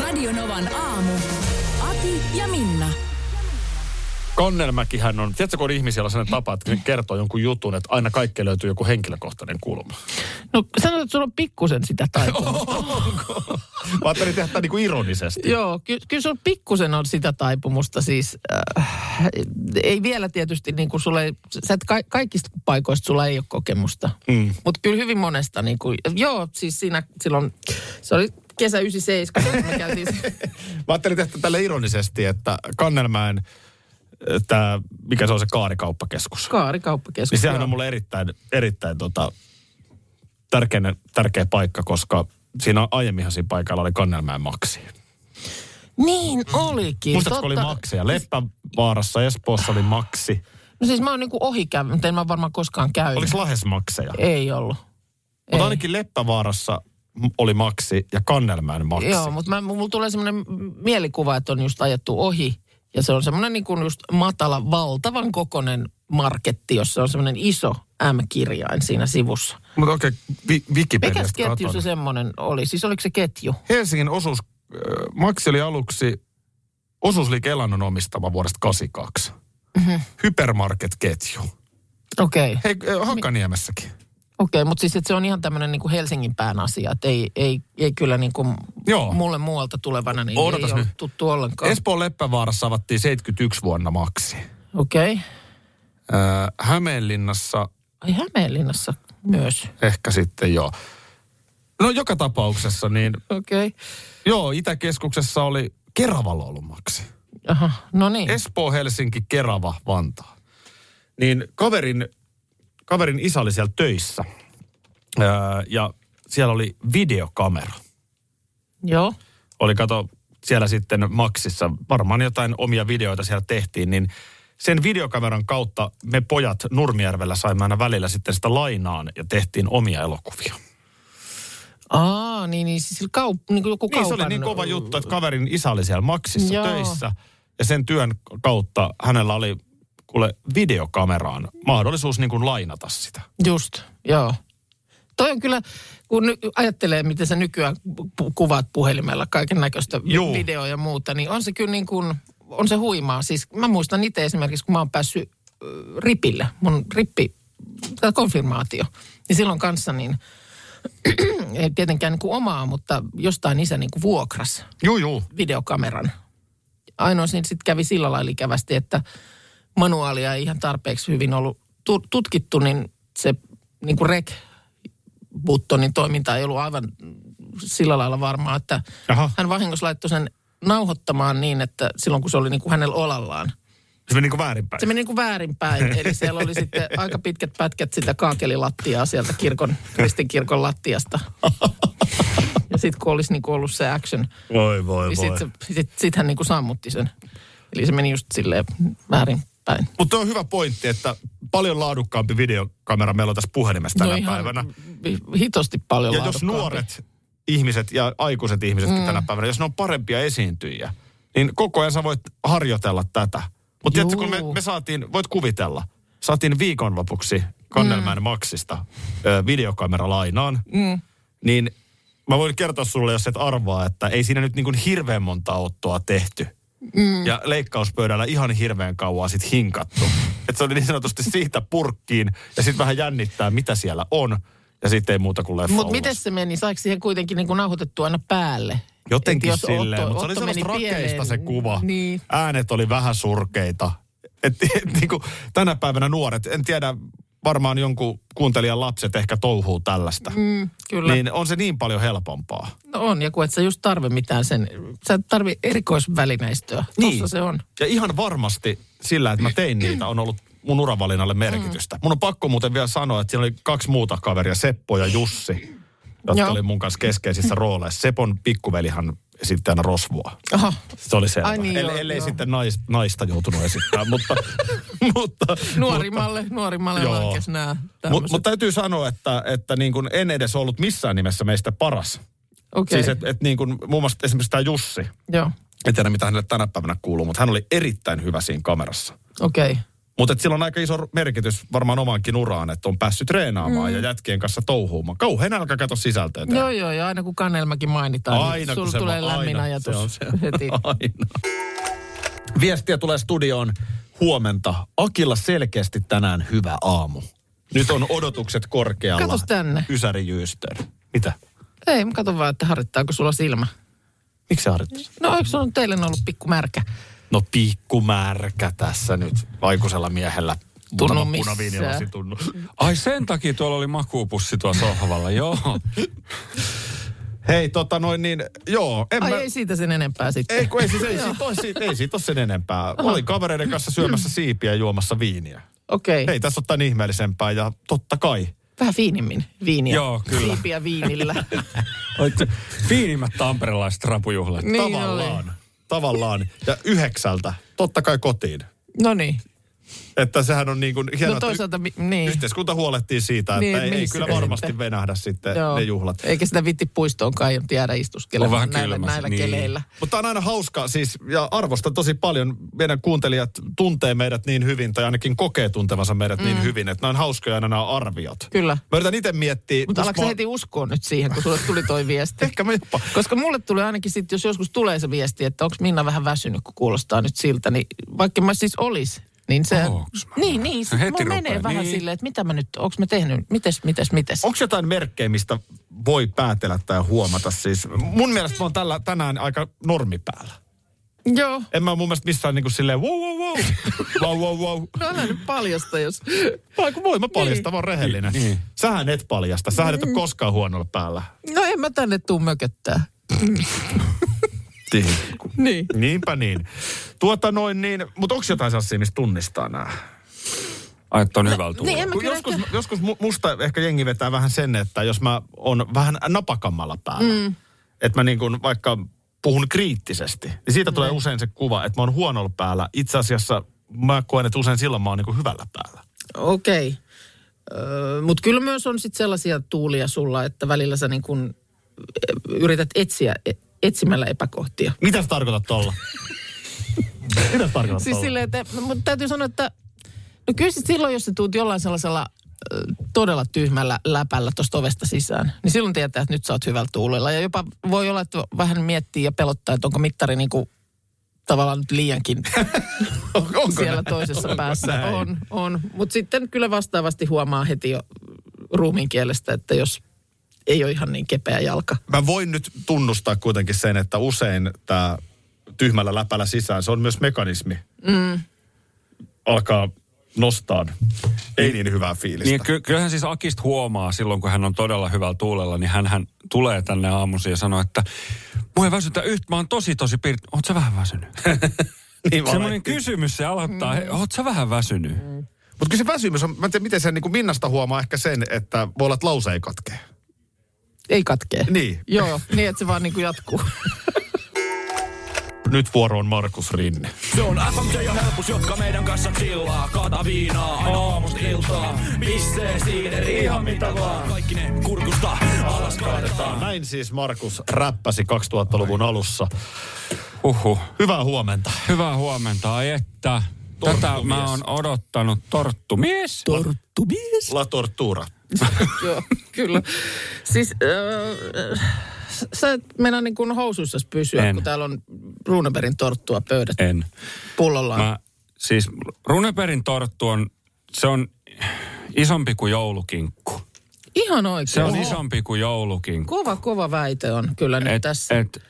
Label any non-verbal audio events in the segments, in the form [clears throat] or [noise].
Radionovan aamu. Ati ja Minna. Konnelmäkihän on, tiedätkö kun on ihmisiä, sellainen tapa, että ne kertoo jonkun jutun, että aina kaikkeen löytyy joku henkilökohtainen kulma. No sanoit, että sulla on pikkusen sitä taipumusta. [laughs] Mä ajattelin tehdä tämän niin kuin ironisesti. Joo, ky- kyllä sulla pikkusen on sitä taipumusta siis. Äh, ei vielä tietysti niin kuin sulle, sä et ka- kaikista paikoista sulla ei ole kokemusta. Mm. Mutta kyllä hyvin monesta niin kuin, joo siis siinä silloin, se oli kesä 97, kun me käytiin [laughs] Mä ajattelin tehdä tälle ironisesti, että Kannelmäen, tämä, mikä se on se kaarikauppakeskus. kaarikauppakeskus. Niin sehän joo. on mulle erittäin, erittäin tota, tärkeä, tärkeä paikka, koska siinä aiemminhan siinä paikalla oli Kannelmäen maksi. Niin olikin. Muistatko, oli makseja? Leppävaarassa Espoossa oli maksi. No siis mä oon niin kuin ohikäynyt, mutta en mä varmaan koskaan käynyt. Oliko Lahes makseja? Ei ollut. Mutta ainakin Leppävaarassa oli maksi ja Kannelmäen maksi. Joo, mutta mä, mulla tulee semmoinen mielikuva, että on just ajettu ohi. Ja se on semmoinen niin kuin just matala, valtavan kokonen marketti, jossa on semmoinen iso M-kirjain siinä sivussa. Mutta okei, vi- Mikäs Wikipediasta ketju katon. se semmoinen oli? Siis oliko se ketju? Helsingin osuus, äh, Maksi oli aluksi osuusliike Elannon omistama vuodesta 82. Mhm. Hypermarket-ketju. Okei, okay. Hei, äh, Okay, mutta siis että se on ihan tämmöinen niin kuin Helsingin pään asia. Että ei, ei, ei kyllä niin kuin Joo. mulle muualta tulevana niin Odotas ei ole nyt. tuttu ollenkaan. Espoon Leppävaarassa avattiin 71 vuonna Maksi. Okei. Okay. Äh, Hämeenlinnassa Ai Hämeenlinnassa myös. ehkä sitten joo. No joka tapauksessa niin, Okei. Okay. joo, Itäkeskuksessa oli Keravalla ollut Maksi. Aha, no niin. Espoo, Helsinki, Kerava, Vantaa. Niin kaverin, kaverin isä oli siellä töissä. Öö, ja siellä oli videokamera. Joo. Oli kato siellä sitten Maxissa, varmaan jotain omia videoita siellä tehtiin, niin sen videokameran kautta me pojat Nurmijärvellä saimme aina välillä sitten sitä lainaan ja tehtiin omia elokuvia. Aa, niin, niin siis kaup, niin kuin joku Niin se kaupan... oli niin kova juttu, että kaverin isä oli siellä Maxissa Joo. töissä. Ja sen työn kautta hänellä oli kuule videokameraan mahdollisuus niin kuin lainata sitä. Just, joo. Toi on kyllä, kun ajattelee, miten sä nykyään kuvaat puhelimella kaiken näköistä videoa ja muuta, niin on se kyllä niin kuin, on se huimaa. Siis mä muistan itse esimerkiksi, kun mä oon päässyt ripille, mun rippi, tai konfirmaatio, niin silloin kanssa niin, [clears throat] ei tietenkään niin kuin omaa, mutta jostain isä niin kuin vuokras Juu, juu. videokameran. Ainoa sitten kävi sillä lailla ikävästi, että manuaalia ei ihan tarpeeksi hyvin ollut tu- tutkittu, niin se niin kuin rek buttonin toiminta ei ollut aivan sillä lailla varmaa, että Aha. hän vahingossa laittoi sen nauhoittamaan niin, että silloin kun se oli niin kuin hänellä olallaan. Se meni niin kuin väärinpäin. Se meni niin kuin väärinpäin, [laughs] eli siellä oli sitten aika pitkät pätkät sitä kaakelilattiaa sieltä kirkon, kristinkirkon lattiasta. Ja sitten kun olisi niin kuin ollut se action, Voi, voi, niin sitten sit, sit hän niinku sammutti sen. Eli se meni just silleen väärinpäin. Mutta on hyvä pointti, että paljon laadukkaampi videokamera meillä on tässä puhelimessa tänä No päivänä. Hitosti paljon Ja jos nuoret ihmiset ja aikuiset ihmisetkin mm. tänä päivänä, jos ne on parempia esiintyjiä, niin koko ajan sä voit harjoitella tätä. Mutta tiedätkö, kun me, me saatiin, voit kuvitella, saatiin viikonlopuksi Kannelmäen mm. Maksista ö, videokamera lainaan, mm. niin mä voin kertoa sulle, jos et arvaa, että ei siinä nyt niin kuin hirveän monta ottoa tehty. Mm. Ja leikkauspöydällä ihan hirveän kauan sit hinkattu. että se oli niin sanotusti siitä purkkiin ja sitten vähän jännittää, mitä siellä on. Ja sitten ei muuta kuin leffa Mutta miten se meni? Saiko siihen kuitenkin niinku nauhoitettu aina päälle? Jotenkin Et silleen, mutta se oli sellaista rakeista pieleen, se kuva. Niin. Äänet oli vähän surkeita. Et, et, niin kuin, tänä päivänä nuoret, en tiedä, varmaan jonkun kuuntelijan lapset ehkä touhuu tällaista. Mm, kyllä. Niin on se niin paljon helpompaa. No on, ja kun et sä just tarvi mitään sen, sä et tarvi erikoisvälineistöä. Niin. Tossa se on. Ja ihan varmasti sillä, että mä tein [clears throat] niitä, on ollut mun uravalinnalle merkitystä. Mm. Mun on pakko muuten vielä sanoa, että siinä oli kaksi muuta kaveria, Seppo ja Jussi, jotka Joo. oli mun kanssa keskeisissä [clears throat] rooleissa. Sepon pikkuvelihan esitti aina rosvoa. Aha. Se oli selvä. Ai niin, ellei, joo, ellei joo. sitten nais, naista joutunut esittämään, [laughs] mutta... [laughs] mutta Nuorimmalle, nuorimmalle Joo. nämä Mutta mut, mut täytyy sanoa, että, että niin kuin en edes ollut missään nimessä meistä paras. Okei, Siis että et niin kuin muun muassa esimerkiksi tämä Jussi, joo, en tiedä mitä hänelle tänä päivänä kuuluu, mutta hän oli erittäin hyvä siinä kamerassa. okei. Mutta sillä on aika iso merkitys varmaan omaankin uraan, että on päässyt treenaamaan mm. ja jätkien kanssa touhuumaan. Kauhean älkää kato sisältöä. tää. Joo, joo, ja aina kun Kannelmäkin mainitaan, Aina, niin sulla tulee ma- lämmin aina, ajatus se on se. [laughs] heti. [laughs] Aina. Viestiä tulee studioon huomenta. Akilla selkeästi tänään hyvä aamu. Nyt on odotukset korkealla. Katos tänne. Ysäri Jyystön. Mitä? Ei, mä katson vaan, että harrittaako sulla silmä. Miksi sä? No eikö se on teille ollut pikku märkä? No pikkumärkä tässä nyt aikuisella miehellä. Tunnu punaviinilasi tunnu. Ai sen takia tuolla oli makuupussi tuolla sohvalla, joo. Hei, tota noin niin, joo. En Ai mä, ei siitä sen enempää sitten. ei, kun ei, siis, ei, siitä, ole, siitä, ei siitä ole sen enempää. Olin kavereiden kanssa syömässä siipiä ja juomassa viiniä. Okei, Ei tässä ole tämän ihmeellisempää ja totta kai. vähän fiinimmin viiniä. Joo, kyllä. Siipiä viinillä. Fiinimmät tamperelaiset rapujuhlat. niin tavallaan. oli. Tavallaan. Ja yhdeksältä, totta kai kotiin. No niin. Että sehän on niin kuin hienoa, No että toisaalta, mi- niin. yhteiskunta huolehtii siitä, että Niin, ei, ei missä kyllä varmasti sitten? venähdä sitten Joo. ne juhlat. Eikä sitä vitti puistoonkaan jäädä On istuskelemaan vähän näillä, kylmä se, näillä niin. keleillä. Mutta on aina hauska siis, ja arvostan tosi paljon, meidän kuuntelijat tuntee meidät niin hyvin, tai ainakin kokee tuntevansa meidät mm. niin hyvin, että nämä on hauskoja aina nämä arviot. Kyllä. Mä yritän itse miettiä. Mutta alatko mä- heti uskoa nyt siihen, kun sulle tuli toi viesti? [laughs] Ehkä mä jopa. Koska mulle tulee ainakin sitten, jos joskus tulee se viesti, että onko Minna vähän väsynyt, kun kuulostaa nyt siltä, niin vaikka mä siis olis, niin se... Mä? Niin, niin. Se Sit heti mulla menee vähän niin. silleen, että mitä mä nyt, onko mä tehnyt, mites, mites, mites. Onko jotain merkkejä, mistä voi päätellä tai huomata? Siis mun mielestä mä oon tällä, tänään aika normi päällä. Joo. En mä mun mielestä missään niin kuin silleen wow, wow, wow, [laughs] wow, wow, wow. No älä nyt paljasta, jos... Vai kun voi mä paljastaa, mä oon rehellinen. Niin. Sähän et paljasta, sähän et ole koskaan huonolla päällä. No en mä tänne tuu mököttää. [laughs] Niin. Niinpä niin. Tuota noin niin, mutta onko jotain sellaisia, mistä tunnistaa nämä? Ai, että on hyvältä Niin, en mä Kun kyllä joskus, ehkä... joskus mu- musta ehkä jengi vetää vähän sen, että jos mä on vähän napakammalla päällä, mm. että mä niin kuin vaikka puhun kriittisesti, niin siitä tulee usein se kuva, että mä oon huonolla päällä. Itse asiassa mä koen, että usein silloin mä oon niin kuin hyvällä päällä. Okei. Öö, Mutta kyllä myös on sitten sellaisia tuulia sulla, että välillä sä niin kun yrität etsiä e- etsimällä epäkohtia. Mitä sä tarkoitat tuolla? [laughs] Mitä sä tarkoitat Siis silleen, että, mutta täytyy sanoa, että no kyllä sit silloin, jos sä tuut jollain sellaisella todella tyhmällä läpällä tuosta ovesta sisään, niin silloin tietää, että nyt sä oot hyvällä tuulella. Ja jopa voi olla, että vähän miettii ja pelottaa, että onko mittari niin kuin tavallaan nyt liiankin [laughs] Onko siellä näin? toisessa Onko päässä. näin? On, on. Mutta sitten kyllä vastaavasti huomaa heti jo ruumiin kielestä, että jos ei ole ihan niin kepeä jalka. Mä voin nyt tunnustaa kuitenkin sen, että usein tämä tyhmällä läpällä sisään, se on myös mekanismi. Mm. Alkaa nostaa ei niin hyvää fiilistä. Niin, ky- kyllähän siis Akista huomaa silloin, kun hän on todella hyvällä tuulella, niin hän, hän tulee tänne aamuisin ja sanoo, että mua ei väsytä yhtä, mä oon tosi tosi pirt... Oot sä vähän väsynyt? [laughs] niin Semmoinen kysymys se aloittaa, mm. oot sä vähän väsynyt? Mm. Mutta kyllä se väsymys on, mä en tiedä miten sen niin kuin Minnasta huomaa ehkä sen, että voi olla, että lause ei katkee. Ei katkee. Niin. Joo, niin että se vaan niin kuin jatkuu. [laughs] Nyt vuoro on Markus Rinne. Se on FMJ ja helpus, jotka meidän kanssa chillaa. Kaata viinaa aina aamusta iltaan. Pissee, siideri, ihan mitä vaan. Kaikki ne kurkusta alas kaadetaan. Näin siis Markus räppäsi 2000-luvun alussa. Uhu. Hyvää huomenta. Hyvää huomenta, ai että. Tätä Torttumies. mä oon odottanut. Torttumies. Torttumies. La Tortura. [laughs] Joo, kyllä. Siis äh, sä et mennä niin kuin housuissa pysyä, En. kun täällä on Runeberin torttua pöydät En. pullollaan. Mä, siis Runeberin torttu on, se on isompi kuin joulukinkku. Ihan oikein. Se on Oho. isompi kuin joulukinkku. Kova, kova väite on kyllä nyt Et, tässä. et,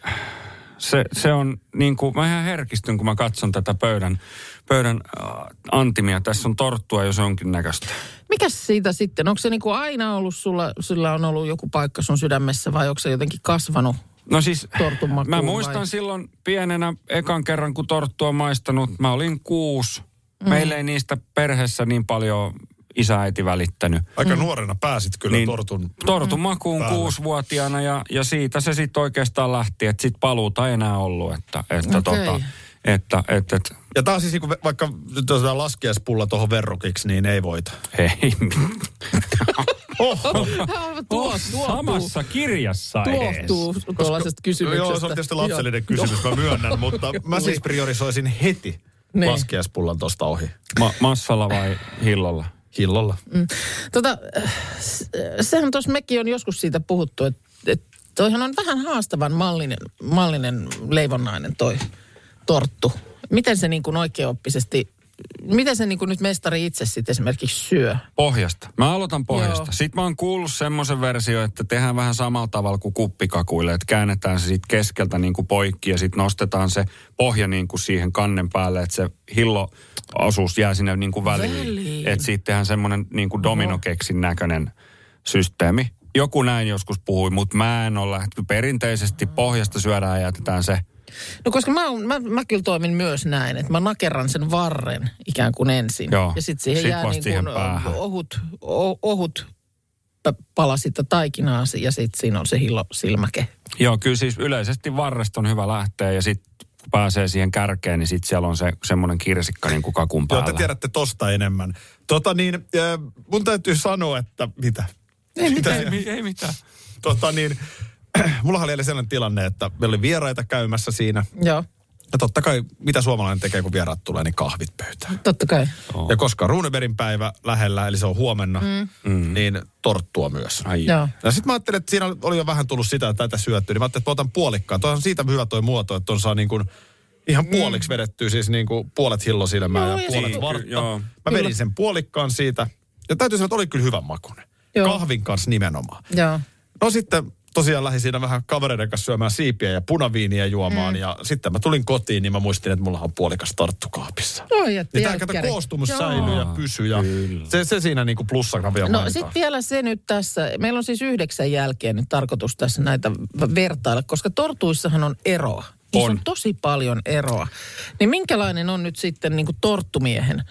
se, se on niin kuin, mä ihan herkistyn, kun mä katson tätä pöydän, pöydän äh, antimia. Tässä on torttua jos jonkin näköistä. Mikäs siitä sitten? Onko se niin kuin aina ollut sulla, sillä on ollut joku paikka sun sydämessä vai onko se jotenkin kasvanut? No siis, mä vai? muistan silloin pienenä ekan kerran, kun torttua maistanut. Mä olin kuusi. Mm. Meillä ei niistä perheessä niin paljon isä-äiti välittänyt. Aika nuorena pääsit kyllä Niin, tortun. Tortun makuun Päälle. kuusivuotiaana ja, ja siitä se sitten oikeastaan lähti, että sitten paluuta ei enää ollut, että, että, Okei. tota, että, että, että Ja taas siis niinku, vaikka jos otetaan laskiaispulla tuohon verrokiksi, niin ei voita. ei. [laughs] Oho. Tuo, Oh, tuo, samassa kirjassa edes. tuohtuu tuollaisesta kysymyksestä. Joo, se on tietysti lapsellinen kysymys, mä myönnän, mutta mä siis priorisoisin heti Niin. laskiaispullan tosta ohi. Ma- massalla vai hillolla? Hillolla. Tota, äh, sehän tuossa mekin on joskus siitä puhuttu, että, että toihan on vähän haastavan mallinen, mallinen leivonnainen toi torttu. Miten se niin kuin oikeaoppisesti, miten se niin nyt mestari itse sitten esimerkiksi syö? Pohjasta. Mä aloitan pohjasta. Joo. Sitten mä oon kuullut semmoisen versio, että tehdään vähän samalla tavalla kuin kuppikakuille, että käännetään se sitten keskeltä niin kuin poikki ja sitten nostetaan se pohja niin kuin siihen kannen päälle, että se hillo osuus jää sinne niin kuin väliin. Väliin. Että siitä tehdään semmoinen niin kuin dominokeksin näköinen systeemi. Joku näin joskus puhui, mutta mä en ole lähtenyt. Perinteisesti pohjasta syödään ja jätetään se. No koska mä, oon- mä, mä kyllä toimin myös näin, että mä nakerran sen varren ikään kuin ensin. Joo. Ja sitten siihen Sit jää niin kuin ohut, o, ohut p- pala sitä taikinaa ja sitten siinä on se hillo silmäke. Joo, kyllä siis yleisesti varresta on hyvä lähteä ja sitten kun pääsee siihen kärkeen, niin sitten siellä on se semmoinen kirsikka niin kuin kakun Joo, päällä. te tiedätte tosta enemmän. Tota niin, mun täytyy sanoa, että mitä? Ei Mitä mitään. Ei, ei mitään. Tota niin, [clears throat] mulla oli sellainen tilanne, että meillä oli vieraita käymässä siinä. Joo, Ja totta kai, mitä suomalainen tekee, kun vieraat tulee, niin kahvit pöytään. totta kai. Ja koska Runeberin päivä lähellä, eli se on huomenna, mm. niin torttua myös. Ai. Joo. Ja sitten mä ajattelin, että siinä oli jo vähän tullut sitä, että tätä syöttyä, niin mä ajattelin, että mä otan puolikkaan. Toi on siitä hyvä toi muoto, että on saa niin kuin ihan puoliksi vedettyä, siis niin kuin puolet hillosilmää Joo, ja ja puolet sit- vartta. joo. Mä vedin sen puolikkaan siitä, ja täytyy sanoa, että oli kyllä hyvän makuinen. Joo. Kahvin kanssa nimenomaan. Joo. No sitten tosiaan lähdin siinä vähän kavereiden kanssa syömään siipiä ja punaviiniä juomaan. Mm. Ja sitten mä tulin kotiin, niin mä muistin, että mulla on puolikas tarttu kaapissa. Oi, jätti Niin tämä kato koostumus Joo. säilyy ja pysyy. Ja se, se siinä niinku plussana vielä No sitten vielä se nyt tässä, meillä on siis yhdeksän jälkeen nyt tarkoitus tässä näitä vertailla, koska tortuissahan on eroa. Niissä on. On. tosi paljon eroa. Niin minkälainen on nyt sitten niin kuin torttumiehen?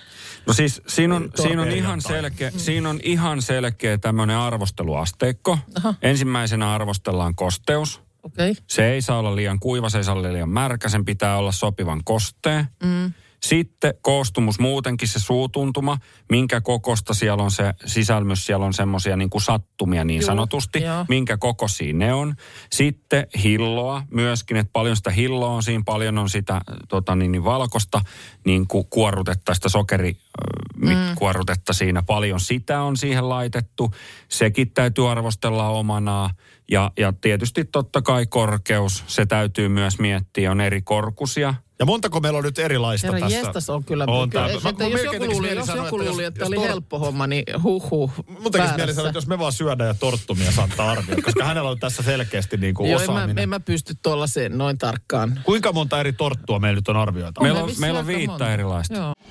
No siis siinä on, siinä on, ihan, selkeä, siinä on ihan selkeä tämmöinen arvosteluasteikko. Aha. Ensimmäisenä arvostellaan kosteus. Okei. Okay. Se ei saa olla liian kuiva, se ei saa olla liian märkä, sen pitää olla sopivan kostea. Mm. Sitten koostumus muutenkin, se suutuntuma, minkä kokosta siellä on se sisälmys, siellä on semmoisia niin kuin sattumia niin Juu, sanotusti, joo. minkä kokoisia ne on. Sitten hilloa myöskin, että paljon sitä hilloa on siinä, paljon on sitä tota, niin, niin valkosta niin kuin kuorrutetta, sitä sokeri, mm. kuorrutetta siinä, paljon sitä on siihen laitettu. Sekin täytyy arvostella omanaan. Ja, ja tietysti totta kai korkeus, se täytyy myös miettiä, on eri korkusia. Ja montako meillä on nyt erilaista Herra tässä? jestas on kyllä. On kyllä että Mä- jos joku luuli, jos sanoa, joku että luuli, jos- että jos oli tor- helppo homma, niin huh huh. Mun tekisi mieli sanoa, että jos me vaan syödään ja torttumia saattaa arvioida, koska hänellä on tässä selkeästi niin kuin Joo, en mä, osaaminen. en mä pysty tuollaiseen noin tarkkaan. Kuinka monta eri torttua meillä nyt on arvioita? Meillä on, meillä on viittä monta. erilaista. Joo.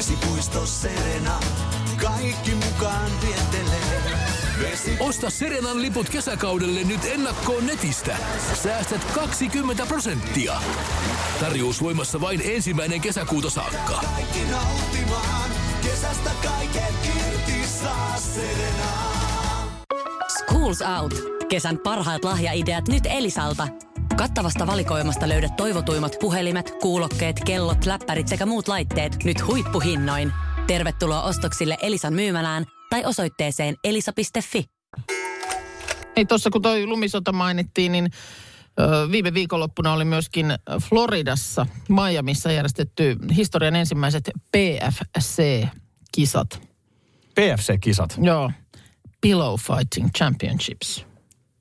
Vesipuisto Serena, kaikki mukaan vietelee. Vesi... Osta Serenan liput kesäkaudelle nyt ennakkoon netistä. Säästät 20 prosenttia. Tarjous voimassa vain ensimmäinen kesäkuuta saakka. Kaikki nauttimaan, kesästä kaiken irti saa Serena. Schools Out. Kesän parhaat lahjaideat nyt Elisalta. Kattavasta valikoimasta löydät toivotuimmat puhelimet, kuulokkeet, kellot, läppärit sekä muut laitteet nyt huippuhinnoin. Tervetuloa ostoksille Elisan myymälään tai osoitteeseen elisa.fi. Ei tuossa kun toi lumisota mainittiin, niin viime viikonloppuna oli myöskin Floridassa, Miamiissa järjestetty historian ensimmäiset PFC-kisat. PFC-kisat. Joo, Pillow Fighting Championships.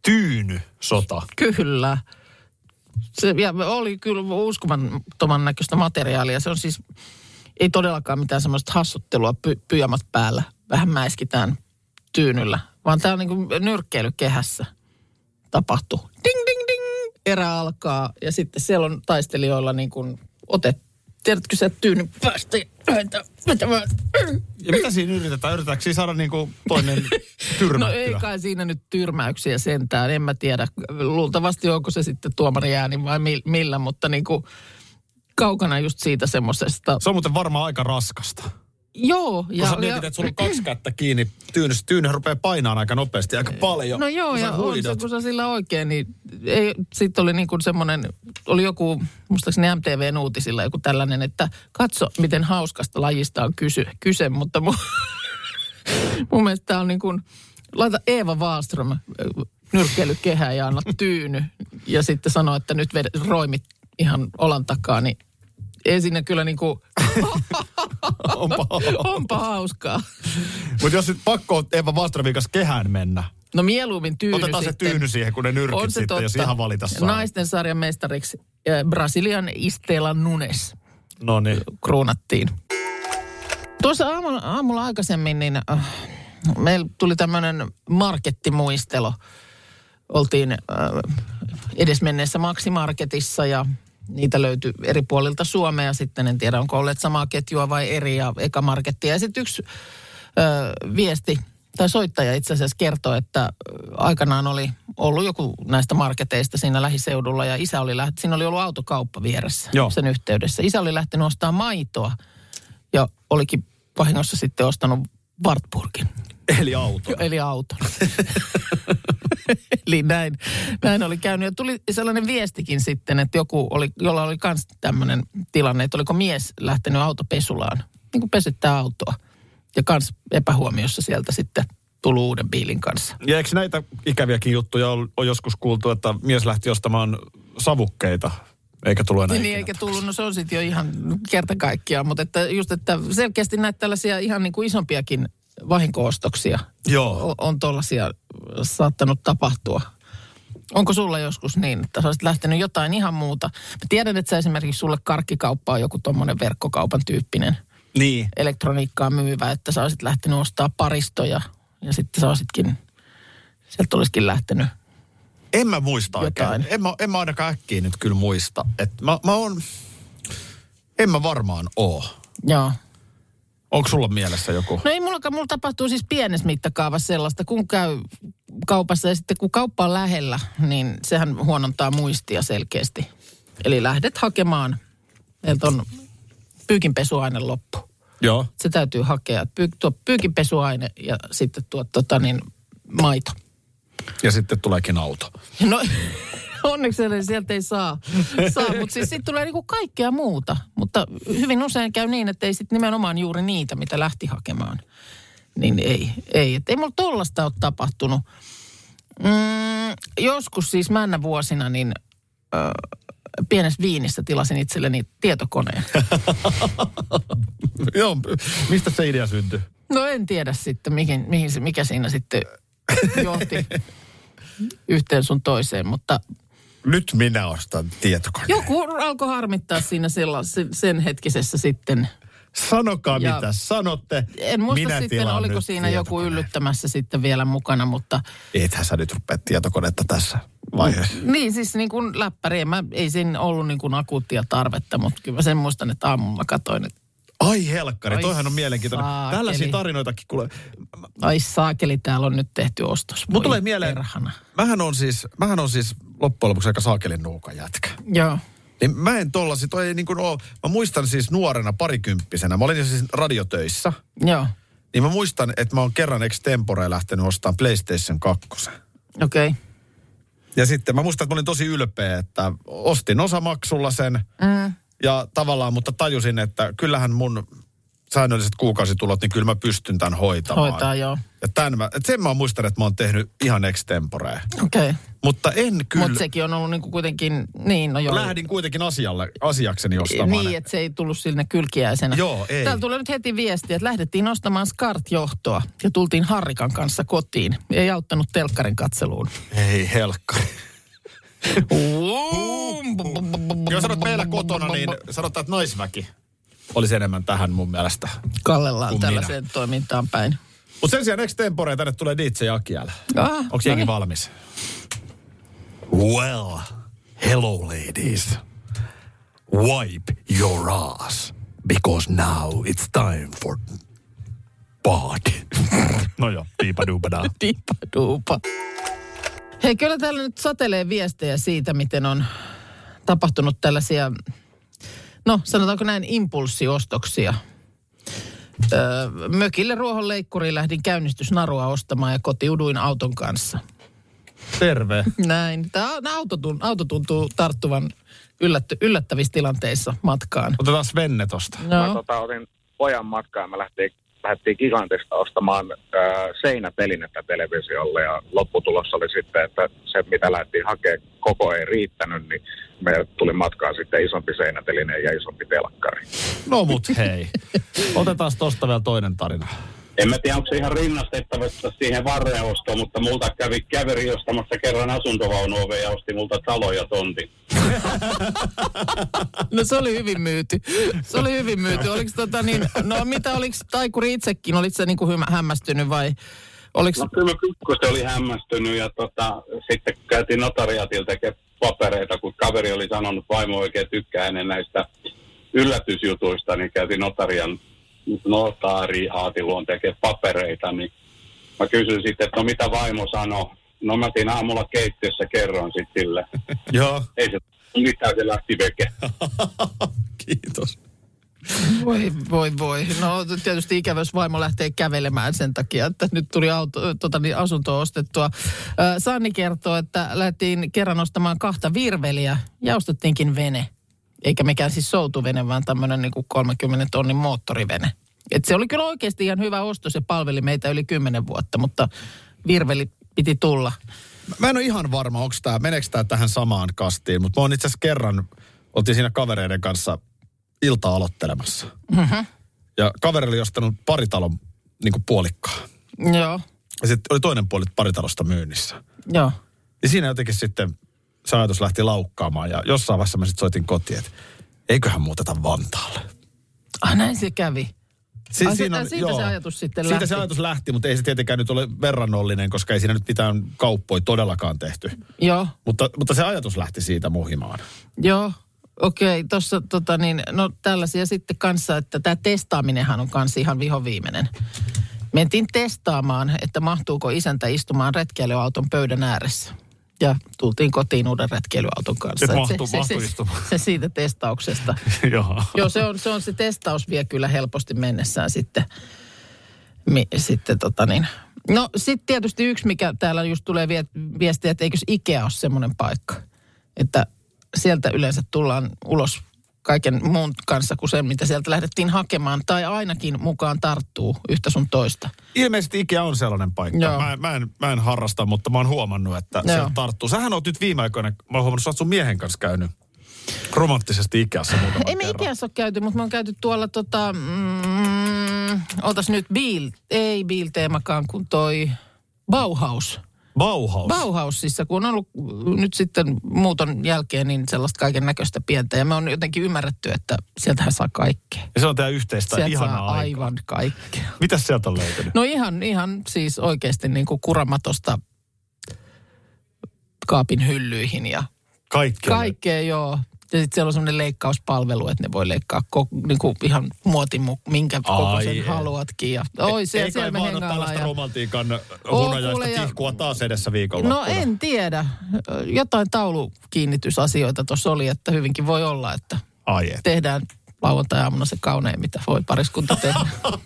Tyyny sota. Kyllä. Se, ja oli kyllä uskomattoman näköistä materiaalia. Se on siis, ei todellakaan mitään semmoista hassuttelua py, pyjamat päällä vähän mäiskitään tyynyllä, vaan tämä on niin kuin nyrkkeilykehässä tapahtuu. Ding, ding, ding, erä alkaa ja sitten siellä on taistelijoilla niin kuin otet, tiedätkö sä tyynyn päästä. Ja mitä siinä yritetään? Yritetäänkö siinä saada niinku toinen [laughs] No tyrmättyä? ei kai siinä nyt tyrmäyksiä sentään, en mä tiedä. Luultavasti onko se sitten tuomari ääni vai mi- millä, mutta niin kuin kaukana just siitä semmoisesta. Se on muuten varmaan aika raskasta. Joo. Ja, Kun sä mietit, että sulla on kaksi kättä kiinni tyynyssä, tyyny rupeaa painaa aika nopeasti, aika paljon. No joo, ja on se, kun sä sillä oikein, niin ei, sitten oli niin kuin semmoinen, oli joku, muistaakseni MTVn uutisilla joku tällainen, että katso, miten hauskasta lajista on kysy, kyse, mutta mun, [laughs] mun mielestä tämä on niin kuin, laita Eeva Wallström äh, nyrkkeilykehään ja anna tyyny, ja sitten sanoo, että nyt ved, roimit ihan olan takaa, niin ei siinä kyllä niin kuin, [laughs] [laughs] Onpa onpa hauskaa. Mutta jos nyt pakko on Eva Wallströmin kanssa kehään mennä, No mieluummin tyyny otetaan se sitten. tyyny siihen, kun ne nyrkit On se sitten, totta. jos ihan valita saa. Naisten sarjan mestariksi äh, Brasilian Istela Nunes No niin. kruunattiin. Tuossa aamulla, aamulla aikaisemmin, niin äh, meillä tuli tämmöinen markettimuistelo. Oltiin äh, edesmenneessä Maximarketissa ja niitä löytyi eri puolilta Suomea. Sitten en tiedä, onko olleet samaa ketjua vai eri ja eka markettia. Ja sitten yksi äh, viesti tai soittaja itse asiassa kertoi, että aikanaan oli ollut joku näistä marketeista siinä lähiseudulla ja isä oli läht- siinä oli ollut autokauppa vieressä Joo. sen yhteydessä. Isä oli lähtenyt ostamaan maitoa ja olikin vahingossa sitten ostanut Wartburgin, Eli auto. eli auton. eli näin, näin oli käynyt. Ja tuli sellainen viestikin sitten, että joku oli, jolla oli myös tämmöinen tilanne, että oliko mies lähtenyt autopesulaan, niin kuin pesyttää autoa. Ja kans epähuomiossa sieltä sitten tullut uuden biilin kanssa. Ja eikö näitä ikäviäkin juttuja ole, ole joskus kuultu, että mies lähti ostamaan savukkeita, eikä tullut enää Niin, eikä tullut, no se on sitten jo ihan kerta kaikkiaan, mutta että just, että selkeästi näitä tällaisia ihan niin kuin isompiakin vahinko-ostoksia Joo. o- on tuollaisia saattanut tapahtua. Onko sulla joskus niin, että sä olisit lähtenyt jotain ihan muuta? Mä tiedän, että sä esimerkiksi sulle karkkikauppa on joku tuommoinen verkkokaupan tyyppinen Niin. elektroniikkaa myyvä, että sä olisit lähtenyt ostaa paristoja ja sitten sä olisitkin, sieltä olisikin lähtenyt. En mä muista Jotain. oikein. En mä, en mä ainakaan äkkiä nyt kyllä muista. Et mä, mä oon, en mä varmaan oo. Joo. Onko sulla mielessä joku? No ei mullakaan, mulla tapahtuu siis pienessä mittakaavassa sellaista, kun käy kaupassa ja sitten kun kauppa on lähellä, niin sehän huonontaa muistia selkeästi. Eli lähdet hakemaan, meiltä on pyykinpesuaine loppu. Joo. Se täytyy hakea, pyy, tuo pyykinpesuaine ja sitten tuo tota niin, maito. Ja sitten tuleekin auto. No onneksi sieltä ei saa, saa mutta siis sitten tulee niinku kaikkea muuta. Mutta hyvin usein käy niin, että ei sitten nimenomaan juuri niitä, mitä lähti hakemaan. Niin ei, ei. Et ei mulla tollasta ole tapahtunut. Mm, joskus siis männä vuosina, niin ö, pienessä viinissä tilasin itselleni tietokoneen. [laughs] Joo, mistä se idea syntyi? No en tiedä sitten, mihin, mihin se, mikä siinä sitten johti [laughs] yhteen sun toiseen, mutta Nyt minä ostan tietokoneen. Joku alkoi harmittaa siinä sella, sen, hetkisessä sitten. Sanokaa Ja- mitä sanotte. En muista Minä sitten, oliko siinä joku yllyttämässä sitten vielä mukana, mutta Ethän sä nyt rupea tietokonetta tässä vaiheessa. niin siis niin kuin läppäri, mä, ei siinä ollut niin kuin akuuttia tarvetta, mutta kyllä mä sen muistan, että aamulla mä katsoin, että Ai helkkari, Ai toihan on mielenkiintoinen. saakeli. Tällaisia tarinoitakin kuule. ai saakeli, täällä on nyt tehty ostos. Voi tulee mieleen, perhana. mähän on siis, mähän on siis loppujen lopuksi aika saakelin nuuka jätkä. Joo, Niin mä en tollasi, toi ei niin kuin oo, mä muistan siis nuorena parikymppisenä, mä olin siis radiotöissä, joo, niin mä muistan, että mä oon kerran extempore lähtenyt ostamaan PlayStation 2. okei. Okay. Ja sitten mä muistan, että mä olin tosi ylpeä, että ostin osamaksulla sen. Mm. Ja tavallaan, mutta tajusin, että kyllähän mun säännölliset kuukausitulot, niin kyllä mä pystyn tämän hoitamaan. Hoitaa, joo. Ja tämän mä, et sen mä muistan, että mä oon tehnyt ihan extemporeen. Okei. Okay. Mutta en kyllä, Mutta sekin on ollut niin kuin kuitenkin, niin no joo. lähdin kuitenkin asialle, asiakseni ostamaan. Niin, että se ei tullut sinne kylkiäisenä. Joo, ei. Täällä tulee nyt heti viestiä, että lähdettiin ostamaan SCART-johtoa ja tultiin Harrikan kanssa kotiin. Ei auttanut telkkarin katseluun. Ei helkka. Jos sanot meillä kotona, niin sanotaan, että naisväki olisi enemmän tähän mun mielestä. Kallellaan tällaiseen toimintaan päin. Mutta sen sijaan extemporea tänne tulee DJ Akiala. Ah, Onko jengi valmis? Well, hello ladies. Wipe your ass. Because now it's time for party. no joo, piipa duupa Dipa [laughs] duupa. Hei, kyllä täällä nyt satelee viestejä siitä, miten on tapahtunut tällaisia, no sanotaanko näin, impulssiostoksia. Öö, mökille ruohonleikkuriin lähdin käynnistysnarua ostamaan ja kotiuduin auton kanssa. Terve. Näin. Tämä auto, auto tuntuu tarttuvan yllätty, yllättävissä tilanteissa matkaan. Otetaan Svenne tosta. Mä No, tota, otin pojan matkaan ja me lähtiin, lähdettiin Gigantista ostamaan ää, seinätelinettä televisiolle ja lopputulos oli sitten, että se mitä lähdettiin hakemaan koko ei riittänyt, niin me tuli matkaan sitten isompi seinäteline ja isompi telkkari. No mut hei. Otetaan tosta vielä toinen tarina. En mä tiedä, onko se ihan rinnastettavissa siihen varreostoon, mutta multa kävi käveri ostamassa kerran asuntovaunuove ja osti multa talo ja tonti. [laughs] no se oli hyvin myyty. Se oli hyvin myyty. Oliko tota niin, no mitä oliko Taikuri itsekin, olit se niinku hämmästynyt vai oliko... No kyllä pikkusen oli hämmästynyt ja tota, sitten käytiin notariaatilta tekemään papereita, kun kaveri oli sanonut, että vaimo oikein tykkää ennen näistä yllätysjutuista, niin käytiin notarian notariaatiluon tekemään papereita, niin mä kysyin sitten, että no mitä vaimo sanoi. No mä siinä aamulla keittiössä kerroin sitten sille. [laughs] Joo. Ei se mitään, se lähti veke. [laughs] Kiitos. Voi, voi, voi. No tietysti ikävä, jos vaimo lähtee kävelemään sen takia, että nyt tuli auto, tota, niin asunto ostettua. Sanni kertoo, että lähdettiin kerran ostamaan kahta virveliä ja ostettiinkin vene. Eikä mikään siis soutuvene, vaan tämmöinen niin 30 tonnin moottorivene. Et se oli kyllä oikeasti ihan hyvä ostos ja palveli meitä yli 10 vuotta, mutta virveli piti tulla. Mä en ole ihan varma, onko tää, meneekö tää tähän samaan kastiin, mutta mä oon itse asiassa kerran, oltiin siinä kavereiden kanssa iltaa aloittelemassa. Mm-hmm. Ja kaveri oli ostanut paritalon niin kuin puolikkaa. Joo, Ja sitten oli toinen puoli paritalosta myynnissä. joo. Ja siinä jotenkin sitten se ajatus lähti laukkaamaan. Ja jossain vaiheessa mä sitten soitin kotiin, että eiköhän muuteta Vantaalle. Ah, näin se kävi. Si- Ai, siitä- siitä se ajatus sitten Siitä lähti. se ajatus lähti, mutta ei se tietenkään nyt ole verrannollinen, koska ei siinä nyt mitään kauppoja todellakaan tehty. Joo, Mutta, mutta se ajatus lähti siitä muhimaan. Joo, okei. Tuossa tota niin, no tällaisia sitten kanssa, että tämä testaaminenhan on kanssa ihan vihoviimeinen. Mentiin testaamaan, että mahtuuko isäntä istumaan retkeilyauton pöydän ääressä. Ja tultiin kotiin uuden retkeilyauton kanssa. Et mahtuu- se, se, se, se, siitä testauksesta. [laughs] Joo. Se on, se on se testaus vie kyllä helposti mennessään sitten. Mi, sitten tota niin. No sitten tietysti yksi, mikä täällä just tulee vie, viestiä, että eikös Ikea ole semmoinen paikka. Että sieltä yleensä tullaan ulos kaiken muun kanssa kuin sen, mitä sieltä lähdettiin hakemaan. Tai ainakin mukaan tarttuu yhtä sun toista. Ilmeisesti Ikea on sellainen paikka. Joo. Mä, en- mä, en, mä en harrasta, mutta mä oon huomannut, että Joo. se tarttuu. Sähän oot nyt viime aikoina, mä oon huomannut, sä oot sun miehen kanssa käynyt romanttisesti Ikeassa Ei me kerran. Ikeassa ole käyty, mutta me on käyty tuolla tota, mm, otas nyt Biil, ei Biil-teemakaan, kun toi Bauhaus. Bauhaus. Bauhausissa, kun on ollut nyt sitten muuton jälkeen niin sellaista kaiken näköistä pientä. Ja me on jotenkin ymmärretty, että sieltähän saa kaikkea. ja se on tää yhteistä Sieltä ihanaa saa aikaa. aivan kaikkea. Mitäs sieltä on löytynyt? No ihan, ihan siis oikeasti niin kuin kuramatosta kaapin hyllyihin ja Kaikkea. kaikkea joo. Ja sitten siellä on semmoinen leikkauspalvelu, että ne voi leikkaa ko- niin kuin ihan muotin, mu- minkä Ai kokoisen ei. haluatkin. Ja, oi, siellä, Ei siellä kai me vaan ole tällaista Ja... romantiikan hunajaista ja- tihkua taas edessä viikolla. No en tiedä. Jotain taulukiinnitysasioita tuossa oli, että hyvinkin voi olla, että Ai et. tehdään lauantai-aamuna se kaunein, mitä voi pariskunta tehdä. [laughs]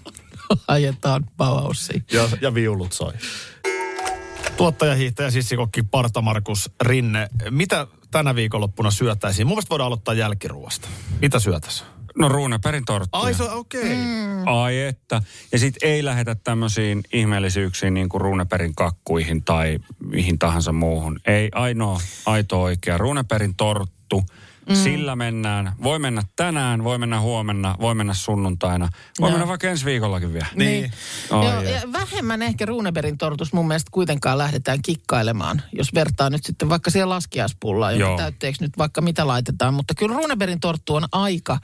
Ajetaan Bauhausiin. Ja, ja viulut soi. Tuottaja, hiihtäjä, sissikokki, Parta Markus Rinne. Mitä tänä viikonloppuna syötäisiin? Mun mielestä voidaan aloittaa jälkiruoasta. Mitä syötäisiin? No ruunaperin torttuja. Ai se okei. Okay. Mm. Ai että. Ja sitten ei lähetä tämmöisiin ihmeellisyyksiin niin kuin ruuneperin kakkuihin tai mihin tahansa muuhun. Ei ainoa aito oikea. Ruuneperin torttu. Mm. Sillä mennään. Voi mennä tänään, voi mennä huomenna, voi mennä sunnuntaina. Voi Joo. mennä vaikka ensi viikollakin vielä. Niin. Ai Joo, et. ja vähemmän ehkä Runeberin tortus mun mielestä kuitenkaan lähdetään kikkailemaan, jos vertaa nyt sitten vaikka siihen laskiaispullaan, jonka Joo. täytteeksi nyt vaikka mitä laitetaan. Mutta kyllä Runeberin torttu on aika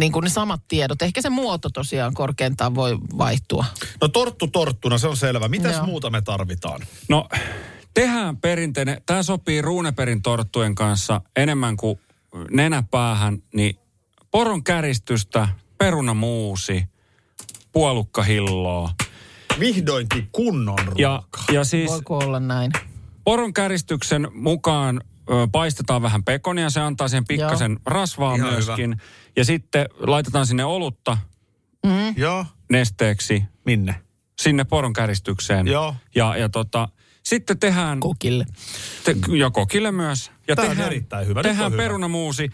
niin kuin ne samat tiedot. Ehkä se muoto tosiaan korkeintaan voi vaihtua. No torttu torttuna, se on selvä. Mitäs Joo. muuta me tarvitaan? No, tehdään perinteinen. Tämä sopii ruuneperin torttujen kanssa enemmän kuin nenäpäähän, niin poron käristystä, perunamuusi, puolukkahilloa. Vihdoinkin kunnon ruoka. Ja, ja siis Voiko olla näin? poron käristyksen mukaan ö, paistetaan vähän pekonia, se antaa sen pikkasen rasvaa Ihan myöskin. Ja sitten laitetaan sinne olutta Joo. nesteeksi Minne? sinne poron käristykseen. Joo. Ja, ja tota, sitten tehdään... Kokille. Te, ja kokille myös. Ja Tää on erittäin hyvä. Tehdään hyvä. perunamuusi.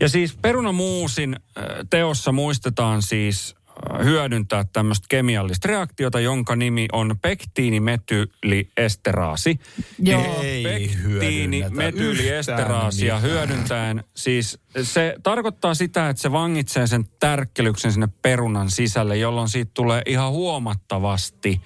Ja siis perunamuusin äh, teossa muistetaan siis äh, hyödyntää tämmöistä kemiallista reaktiota, jonka nimi on pektiinimetyyliesteraasi. Joo. Ei hyödynnetä Pektiinimetyyliesterasia yhtään hyödyntäen. Siis se tarkoittaa sitä, että se vangitsee sen tärkkelyksen sinne perunan sisälle, jolloin siitä tulee ihan huomattavasti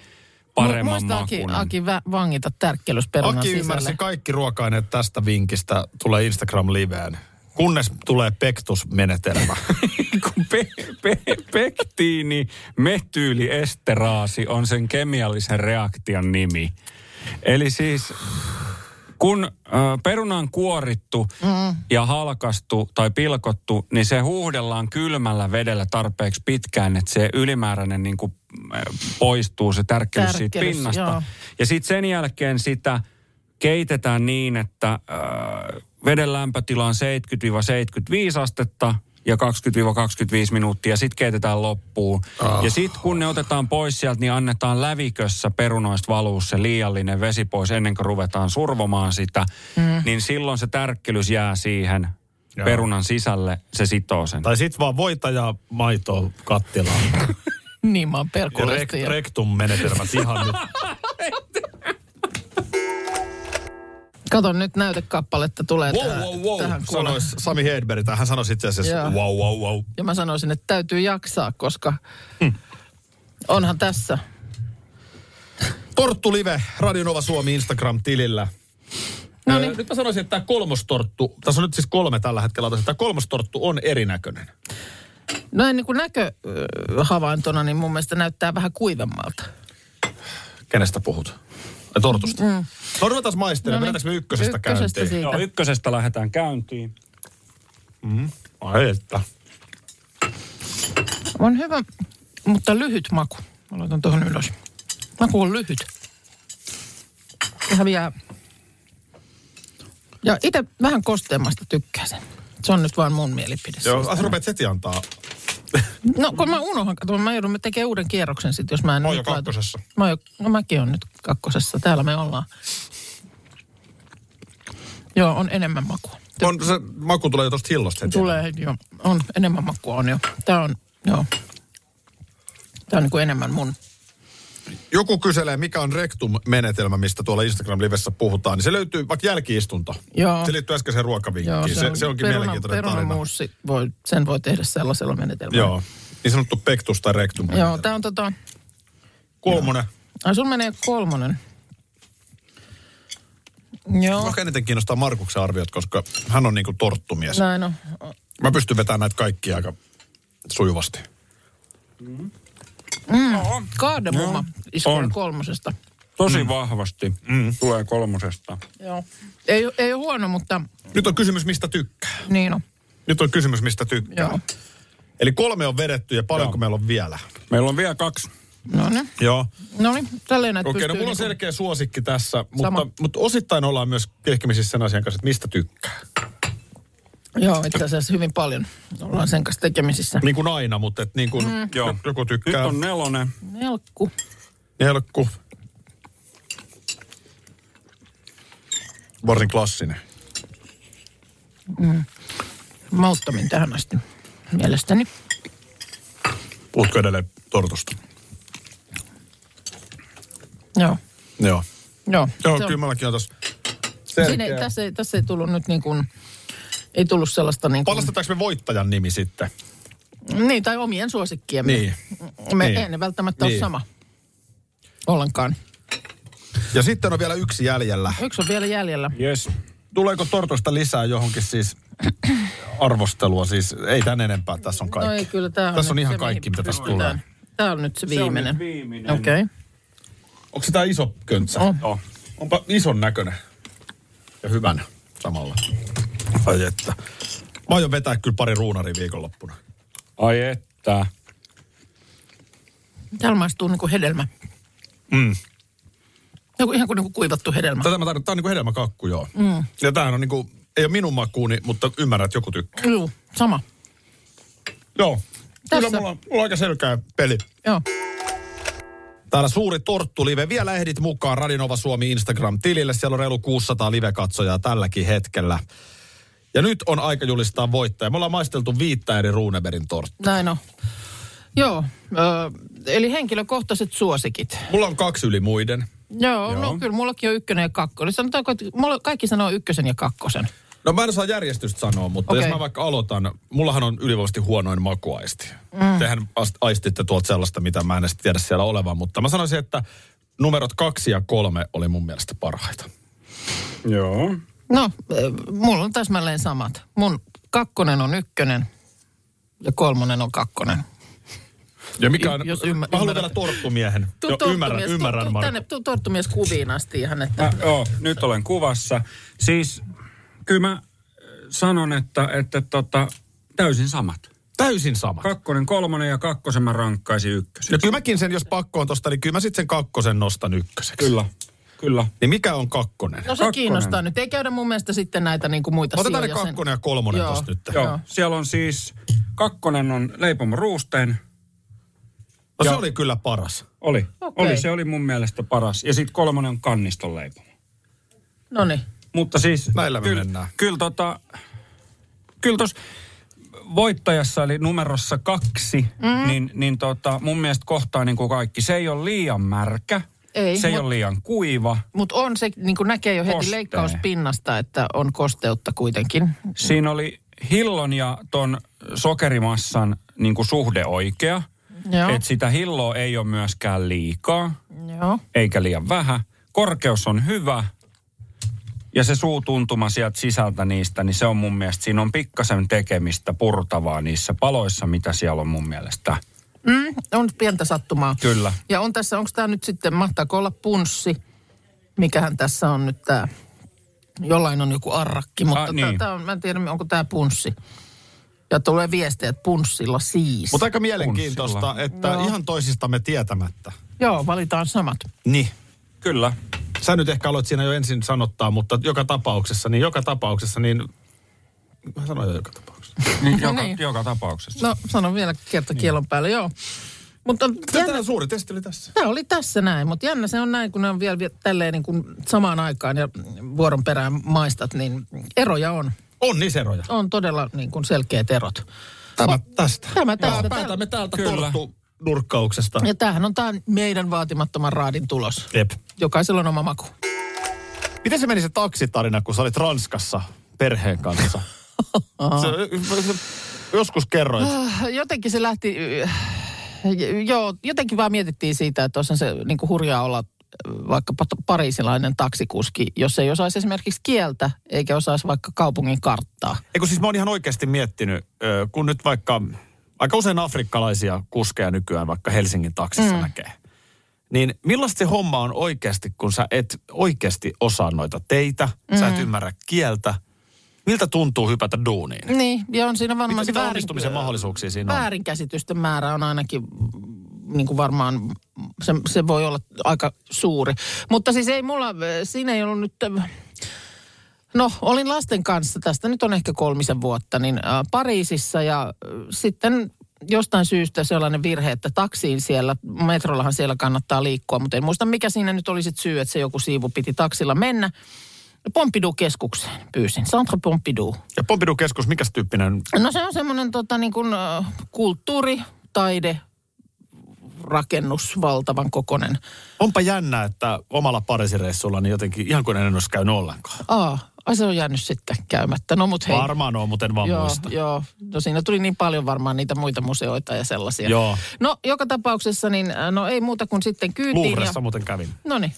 paremman Muista Aki. Aki vä- vangita tärkkelysperunan Aki sisälle. ymmärsi kaikki ruoka-aineet tästä vinkistä tulee Instagram-liveen. Kunnes tulee pektusmenetelmä. [laughs] kun pe, pe, pektiini metyyliesteraasi on sen kemiallisen reaktion nimi. Eli siis kun peruna on kuorittu mm. ja halkastu tai pilkottu, niin se huuhdellaan kylmällä vedellä tarpeeksi pitkään, että se ylimääräinen niin kuin, poistuu se tärkkelys siitä Tärkkelys, pinnasta. joo. Ja sitten sen jälkeen sitä keitetään niin, että äh, veden lämpötila on 70-75 astetta ja 20-25 minuuttia. Sitten keitetään loppuun. Ah. Ja sitten kun ne otetaan pois sieltä, niin annetaan lävikössä perunoista valuu se liiallinen vesi pois ennen kuin ruvetaan survomaan sitä. Mm. Niin silloin se tärkkelys jää siihen Joo. perunan sisälle, se sitoo sen. tai sit vaan voita ja maitoa kattilaan. [laughs] Niin, mä oon Ja perkuleesti. rek- rektum-menetelmät ihan nyt. Kato nyt näytekappaletta tulee Wow, tähän, wow, wow, tähän sanois Sami Hedberg. Hän sanoi itse asiassa Joo. wow, wow, wow. Ja mä sanoisin, että täytyy jaksaa, koska Hmm. onhan tässä. Torttu Live, Radionova Suomi Instagram-tilillä. No Öö, niin. Nyt mä sanoisin, että tämä kolmostorttu, tässä on nyt siis kolme tällä hetkellä, mutta tämä kolmostorttu on erinäköinen. Noin niin kuin näköhavaintona, niin mun mielestä näyttää vähän kuivemmalta. Kenestä puhut? Tortusta. Mm. No ruvetaan maistelemaan. No niin. Mennäänkö me ykkösestä, Ykkösestä käyntiin? siitä. Joo, ykkösestä lähdetään käyntiin. Ai että. On hyvä, mutta lyhyt maku. Mä laitan tuohon ylös. Maku on lyhyt. Se häviää. Ja itse vähän kosteemmasta tykkäsin. Se on nyt vaan mun mielipide. Joo, siitä. as rupeat heti antaa. No kun mä unohan, kato, mä joudun tekemään uuden kierroksen sit, jos mä en Mä oon jo laita- kakkosessa. Mä oon jo, no mäkin on nyt kakkosessa, täällä me ollaan. Joo, on enemmän makua. On, se maku tulee jo tuosta hillosta heti. Tulee, joo, on enemmän makua on jo. Tää on, joo. Tää on niin kuin enemmän mun. Joku kyselee, mikä on rektum-menetelmä, mistä tuolla Instagram-livessä puhutaan. Niin se löytyy vaikka jälkiistunto. Joo. Se liittyy äskeiseen ruokavinkkiin. Joo, se, se, onkin mielenkiintoinen tarina. voi, sen voi tehdä sellaisella menetelmällä. Joo. Niin sanottu pektus tai rektum. Joo, tää on tota, Kolmonen. ai sun menee kolmonen. Joo, Ehkä eniten kiinnostaa Markuksen arviot, koska hän on niinku torttumies. näin on. Mä pystyn vetämään näitä kaikkia aika sujuvasti. Kaademumma iskee on. kolmosesta. Tosi mm. vahvasti mm. tulee kolmosesta. Joo. Ei, ei ole huono, mutta Nyt on kysymys, mistä tykkää. niin on. Nyt on kysymys, mistä tykkää. Joo. Eli kolme on vedetty ja paljonko Joo. meillä on vielä? Meillä on vielä kaksi. No niin, Joo. no niin, tälleen näitä Okei, no pystyy mulla on niinku- selkeä suosikki tässä, Sama. mutta, mutta osittain ollaan myös kehkemisissä sen asian kanssa, että mistä tykkää. Joo, itse asiassa hyvin paljon ollaan sen kanssa tekemisissä. Niin kuin aina, mutta et niin kuin mm. Joo. joku Nyt tykkää. on nelonen. Nelkku. Nelkku. Varsin klassinen. Mauttomin tähän asti mielestäni. Puhutko edelleen tortusta? Joo. Joo. Joo, Joo, se on- kyllä mäkin on tässä Siinä ei, selkeä. tässä, ei, tässä ei tullut nyt niin kuin, ei tullut sellaista niin kuin, Palastetaanko me voittajan nimi sitten? niin, tai omien suosikkiemme. Niin. Me Niin. ei ne välttämättä Niin. ole sama. Ollenkaan. Ja sitten on vielä yksi jäljellä. Yksi on vielä jäljellä. Yes. Tuleeko tortosta lisää johonkin siis arvostelua. Siis ei tän enempää, tässä on kaikki. No ei, kyllä tämä on Tässä on ihan se, kaikki, mitä tässä tulee. Tämä on nyt se Se on viimeinen. nyt viimeinen. Okei. Okay. Onko se tää iso köntsä? On. Oh. Onpa ison näköinen. Ja hyvän samalla. Ai että. Mä aion vetää kyllä pari ruunaria viikonloppuna. Ai että. Täällä maistuu niinku hedelmä. Mm. Joku, ihan kuin niinku kuivattu hedelmä. Tätä mä tarkoitan, tää on niinku hedelmäkakku, joo. Mm. Ja tämähän on niinku, ei ole minun makuuni, mutta ymmärrän, että joku tykkää. Joo, sama. Joo. Kyllä Tässä. mulla, on- mulla on aika selkeä peli. Joo. Täällä suuri torttulive. Vielä ehdit mukaan Radinova Suomi Instagram-tilille. Siellä on reilu 600 live-katsojaa tälläkin hetkellä. Ja nyt on aika julistaa voittaja. Me ollaan maisteltu viittä eri Runeberin torttua. Näin on. Joo, ö, eli henkilökohtaiset suosikit. Mulla on kaksi yli muiden. Joo, Joo. no kyllä mullakin on ykkönen ja kakkonen. Sanotaanko, että mulla kaikki sanoo ykkösen ja kakkosen. No mä en saa järjestystä sanoa, mutta Okei. jos mä vaikka aloitan, mullahan on ylivoimaisesti huonoin makuaisti. Mm. Tehän aistitte tuolta sellaista, mitä mä en edes tiedä siellä olevan, mutta mä sanoisin, että numerot kaksi ja kolme oli mun mielestä parhaita. Joo. No, mulla on täsmälleen samat. Mun kakkonen on ykkönen ja kolmonen on kakkonen. Ja mikä on, Jos ymmär- mä haluan vielä torttumiehen. Tuu Jo, ymmärrän, torttumies- ymmärrän tuu- Marko. Tänne tuu torttumies kuviin asti ihan, että... Mä, joo, nyt olen kuvassa. Siis kyllä mä äh, sanon, että, että tota, täysin samat. Täysin sama. Kakkonen, kolmonen ja kakkosen mä rankkaisin ykkösen. No kyllä mäkin sen, jos pakko on tosta, niin kyllä mä sitten sen kakkosen nostan ykköseksi. Kyllä, kyllä. Niin mikä on kakkonen? No se kakkonen. kiinnostaa nyt. Ei käydä mun mielestä sitten näitä niin kuin muita Otetaan ne sijoja sen- kakkonen ja kolmonen Joo. tosta nyt. Joo, Joo. siellä on siis, kakkonen on leipomo ruusteen. No se Ja- oli kyllä paras. Oli, Okei. oli, se oli mun mielestä paras. Ja sitten kolmonen on kanniston leipomo. No niin. Mutta siis... Näillä me kyllä, mennään. Kyllä tota... Kyllä tos voittajassa eli numerossa kaksi, mm. niin, niin tota, mun mielestä kohtaa niin kuin kaikki. Se ei ole liian märkä. Ei, se ei mut- ole liian kuiva. Mutta on se, niin kuin näkee jo heti Kostee. leikkauspinnasta, että on kosteutta kuitenkin. Siinä oli hillon ja ton sokerimassan niin kuin suhde oikea. Että sitä hilloa ei ole myöskään liikaa, Joo. eikä liian vähän. Korkeus on hyvä. Ja se suutuntuma sieltä sisältä niistä, niin se on mun mielestä, siinä on pikkasen tekemistä purtavaa niissä paloissa, mitä siellä on mun mielestä. Mm, on pientä sattumaa. Kyllä. Ja on tässä, onko tämä nyt sitten, mahtaako olla punssi? Mikähän tässä on nyt tämä? Jollain on joku arrakki, mutta Ah, ah, niin. niin. on, mä en tiedä, onko tämä punssi. Ja tulee viestiä, että punssilla siis. Mutta aika mielenkiintoista, Punssilla. että Joo. ihan toisistamme tietämättä. Joo, valitaan samat. Niin. Kyllä. Sä nyt ehkä aloit siinä jo ensin sanottaa, mutta joka tapauksessa, niin joka tapauksessa, niin... Mä sanoin jo joka tapauksessa. [laughs] Niin, joka, niin. joka tapauksessa. No, sanon vielä kerta kielon päälle, joo. Mutta jännä, Tämä suuri testi oli tässä. Tämä oli tässä näin, mutta jännä se on näin, kun ne on vielä vie- tälleen niin kuin samaan aikaan ja vuoron perään maistat, niin eroja on. On niissä eroja. On todella niin kuin selkeät erot. Tämä tästä. Tämä tästä. Joo, Päätämme täältä Kyllä. torttu nurkkauksesta. Ja tämähän on tämä meidän vaatimattoman raadin tulos. Jep. Jokaisella on oma maku. Miten se meni se taksitarina, kun sä olit Ranskassa perheen kanssa? [laughs] se, se, joskus kerroit. Jotenkin se lähti, joo, jotenkin vaan mietittiin siitä, että olisihan se niin kuin hurjaa olla vaikkapa to- pariisilainen taksikuski, jos ei osaisi esimerkiksi kieltä, eikä osaisi vaikka kaupungin karttaa. Eikö siis mä oon ihan oikeasti miettinyt, kun nyt vaikka, aika usein afrikkalaisia kuskeja nykyään vaikka Helsingin taksissa mm. näkee. Niin millaista se homma on oikeasti, kun sä et oikeasti osaa noita teitä, mm. sä et ymmärrä kieltä. Miltä tuntuu hypätä duuniin? Niin, ja on siinä varmaan Mitä, se väärin, mahdollisuuksia siinä on? väärinkäsitysten määrä on ainakin mm, niin kuin varmaan, se, se voi olla aika suuri. Mutta siis ei mulla, siinä ei ollut nyt, no olin lasten kanssa, tästä nyt on ehkä kolmisen vuotta, niin äh, Pariisissa ja äh, sitten jostain syystä sellainen virhe, että taksiin siellä, metrollahan siellä kannattaa liikkua, mutta en muista mikä siinä nyt oli sit syy, että se joku siivu piti taksilla mennä. Pompidou-keskukseen pyysin, Centre Pompidou. Ja Pompidou-keskus, mikä tyyppinen? No se on semmoinen tota, niin kuin, kulttuuri, taide, rakennus, valtavan kokonen. Onpa jännä, että omalla parisireissulla niin jotenkin ihan kuin en olisi käynyt ollenkaan. Aa, ai se on jäänyt sitten käymättä. No mut hei. Varmaan on, mutta en vaan joo, muista. joo, no siinä tuli niin paljon varmaan niitä muita museoita ja sellaisia. Joo. No joka tapauksessa niin, no ei muuta kuin sitten kyytiin. Luuhressa Ja, muuten kävin. no niin,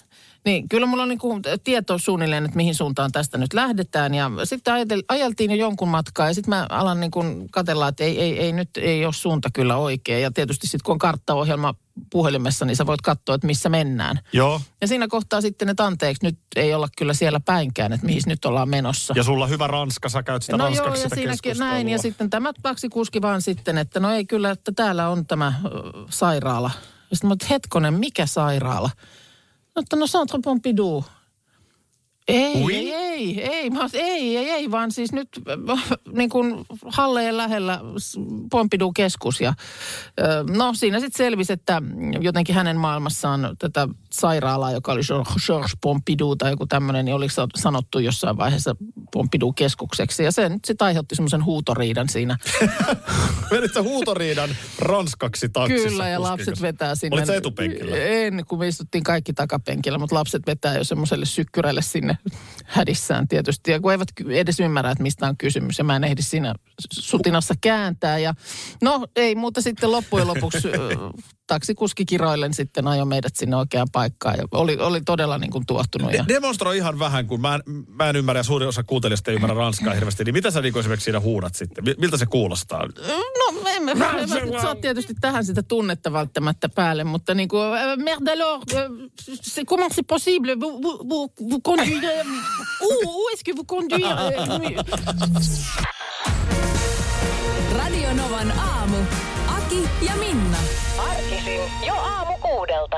Niin, kyllä mulla on niin kuin tieto suunnilleen, että mihin suuntaan tästä nyt lähdetään. Ja sitten ajatel, ajeltiin jo jonkun matkaa ja sitten mä alan niin kuin katella, että ei, ei, ei nyt ei ole suunta kyllä oikein. Ja tietysti sitten kun on karttaohjelma puhelimessa, niin sä voit katsoa, että missä mennään. Joo. Ja siinä kohtaa sitten, että anteeksi, nyt ei olla kyllä siellä päinkään, että mihin nyt ollaan menossa. Ja sulla hyvä ranska, sä käyt sitä no ranskaksi joo, ja sitä siinäkin näin. Ja sitten tämä taksikuski vaan sitten, että no ei kyllä, että täällä on tämä ö, sairaala. Ja sitten mä että hetkonen, mikä sairaala? No, että no Centre Pompidou. Ei, Oui? ei, ei, ei, mä, ei, ei, ei, vaan siis nyt [laughs] niin kuin Halleen lähellä Pompidou-keskus. Ja, no siinä sitten selvisi, että jotenkin hänen maailmassaan tätä sairaalaa, joka oli Georges Pompidou tai joku tämmöinen, niin oli sa- sanottu jossain vaiheessa Pompidou-keskukseksi. Ja se nyt sitten aiheutti semmoisen huutoriidan siinä. [laughs] Veditkö huutoriidan ranskaksi taksissa? Kyllä, ja lapset vetää sinne. Olit sä etupenkillä? En, kun me istuttiin kaikki takapenkillä, mutta lapset vetää jo semmoiselle sykkyrälle sinne hädissään tietysti. Ja kun eivät edes ymmärrä, että mistä on kysymys, ja mä en ehdi siinä sutinassa kääntää. Ja no, ei muuta sitten loppujen lopuksi [laughs] taksikuski kiroillen sitten ajoi meidät sinne oikeaan paikkaan. Ja oli, oli todella niin kuin tuottunut. Ja... De- Demonstroi ihan vähän, kun mä en, mä en ymmärrä ja suurin osa kuuntelijoista ei ymmärrä ranskaa hirveästi. Niin mitä sä niin esimerkiksi siinä huudat sitten? Mi- Miltä se kuulostaa? No, en mä saa tietysti tähän sitä tunnetta välttämättä päälle, mutta niin kuin, äh, merde alors, äh, c'est, comment c'est possible, vous, vous, vous, vous conduire, où, où est-ce que vous conduire? Radio Novan aamu. Aki ja Minna. Arkisin jo aamu kuudelta.